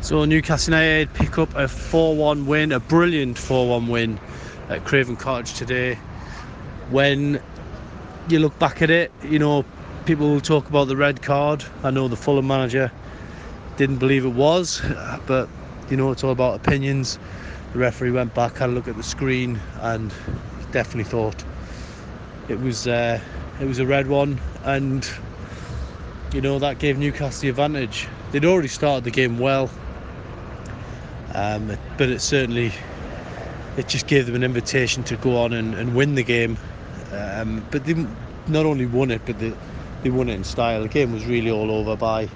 So Newcastle United pick up a 4-1 win, a brilliant 4-1 win at Craven Cottage today. When you look back at it, you know, people talk about the red card. I know the Fulham manager didn't believe it was, but you know, it's all about opinions. The referee went back, had a look at the screen, and definitely thought it was uh, it was a red one, and you know that gave Newcastle the advantage. They'd already started the game well, um, but it certainly it just gave them an invitation to go on and, and win the game. Um, but they not only won it, but they, they won it in style. The game was really all over by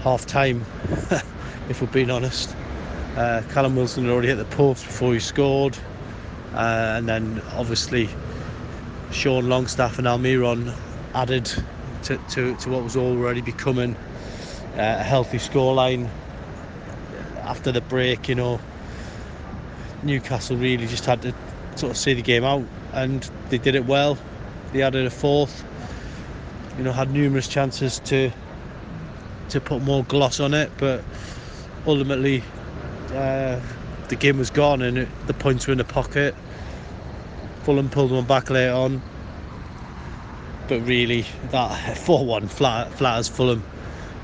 half time, if we're being honest. Uh, Callum Wilson had already hit the post before he scored, uh, and then obviously Sean Longstaff and Almiron added to, to, to what was already becoming uh, a healthy scoreline after the break. You know, Newcastle really just had to sort of see the game out, and they did it well. They added a fourth. You know, had numerous chances to to put more gloss on it, but ultimately uh, the game was gone and it, the points were in the pocket. Fulham pulled one back later on, but really that 4-1 flat, flat as Fulham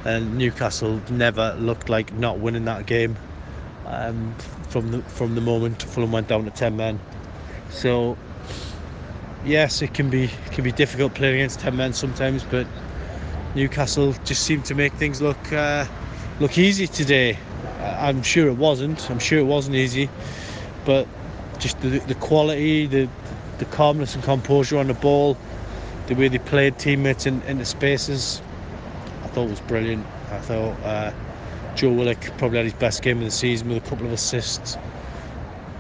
and Newcastle never looked like not winning that game um, from the from the moment Fulham went down to 10 men. So yes, it can be it can be difficult playing against 10 men sometimes, but Newcastle just seemed to make things look uh, look easy today. I'm sure it wasn't. I'm sure it wasn't easy, but just the, the quality, the the calmness and composure on the ball, the way they played teammates in, into spaces, thought was brilliant. I thought uh, Joe Willock probably had his best game of the season with a couple of assists.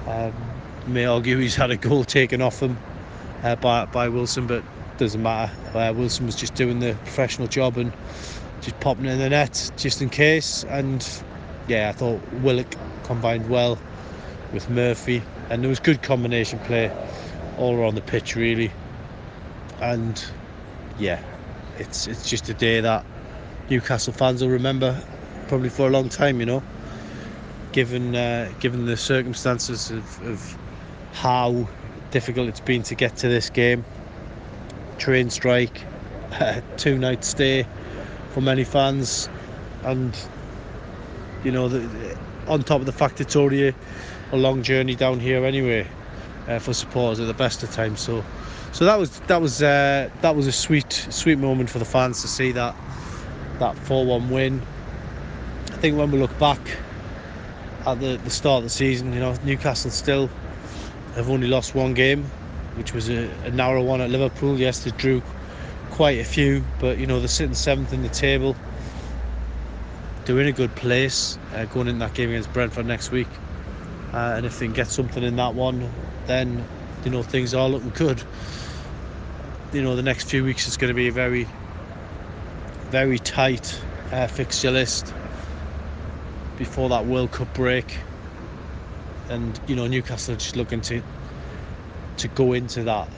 Um, may argue he's had a goal taken off him uh, by by Wilson, but doesn't matter. Uh, Wilson was just doing the professional job and just popping in the net just in case. And yeah, I thought Willock combined well with Murphy, and there was good combination play all around the pitch really. And yeah, it's it's just a day that Newcastle fans will remember probably for a long time, you know. Given uh, given the circumstances of, of how difficult it's been to get to this game, train strike, two night stay for many fans, and you know, the, on top of the fact it's already a, long journey down here anyway uh, for supporters at the best of times. So, so that was that was uh, that was a sweet sweet moment for the fans to see that that 4-1 win. I think when we look back at the, the start of the season, you know, Newcastle still have only lost one game, which was a, a narrow one at Liverpool. Yes, they drew quite a few, but you know they're sitting seventh in the table they're in a good place uh, going in that game against Brentford next week. Uh, and if they can get something in that one, then you know things are looking good. You know the next few weeks is going to be a very, very tight uh, fixture list before that World Cup break, and you know Newcastle are just looking to to go into that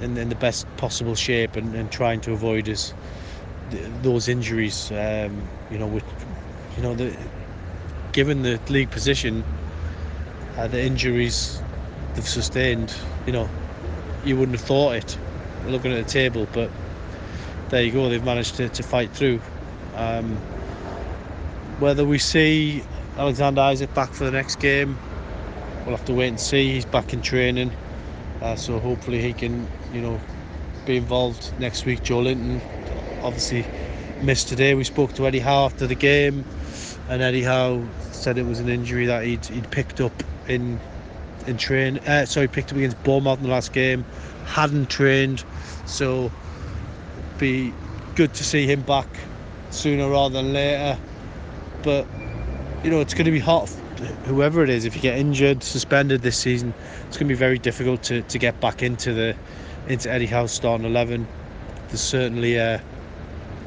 in, in the best possible shape and, and trying to avoid us those injuries. Um, you know, with you know, the, given the league position, uh, the injuries they've sustained, you know, you wouldn't have thought it looking at the table, but there you go, they've managed to, to fight through. Um, whether we see Alexander Isak back for the next game, we'll have to wait and see. He's back in training, uh, so hopefully he can, you know, be involved next week. Joelinton, obviously missed today. We spoke to Eddie Howe after the game, and Eddie Howe said it was an injury that he'd, he'd picked up in in train. Uh, sorry, picked up against Bournemouth in the last game. Hadn't trained, so be good to see him back sooner rather than later. But you know, it's going to be hot. Whoever it is, if you get injured, suspended this season, it's going to be very difficult to, to get back into the into Eddie Howe's starting eleven. There's certainly a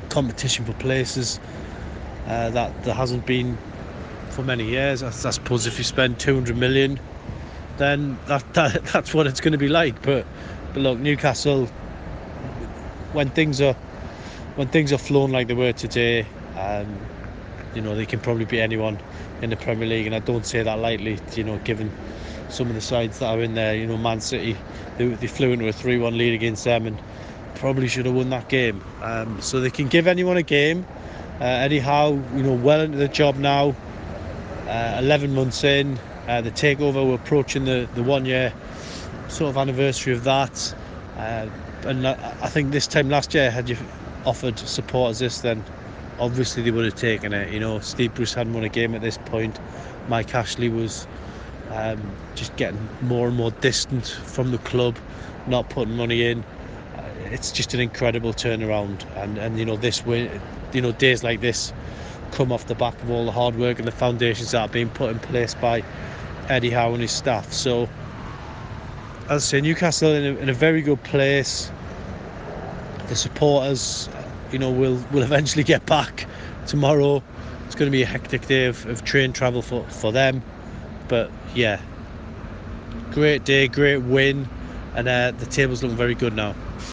competition for places uh, that there hasn't been for many years. I, I, suppose if you spend 200 million, then that, that that's what it's going to be like. But but look, Newcastle, when things are when things are flowing like they were today, um, you know they can probably beat anyone in the Premier League, and I don't say that lightly. You know, given some of the sides that are in there, you know, Man City, they, they flew into a 3-1 lead against them and probably should have won that game. Um, so they can give anyone a game. Uh, anyhow, you know, well into the job now. Uh, 11 months in, uh, the takeover, we're approaching the, the one year sort of anniversary of that. Uh, and I think this time last year, had you offered support as this, then obviously they would have taken it. You know, Steve Bruce hadn't won a game at this point. Mike Ashley was um, just getting more and more distant from the club, not putting money in. Uh, it's just an incredible turnaround, and and you know this way, you know days like this come off the back of all the hard work and the foundations that are being put in place by Eddie Howe and his staff. So, as I say, Newcastle in a, in a very good place. The supporters, you know, will will eventually get back tomorrow. It's going to be a hectic day of, of train travel for, for them. But yeah, great day, great win, and uh, the table's looking very good now.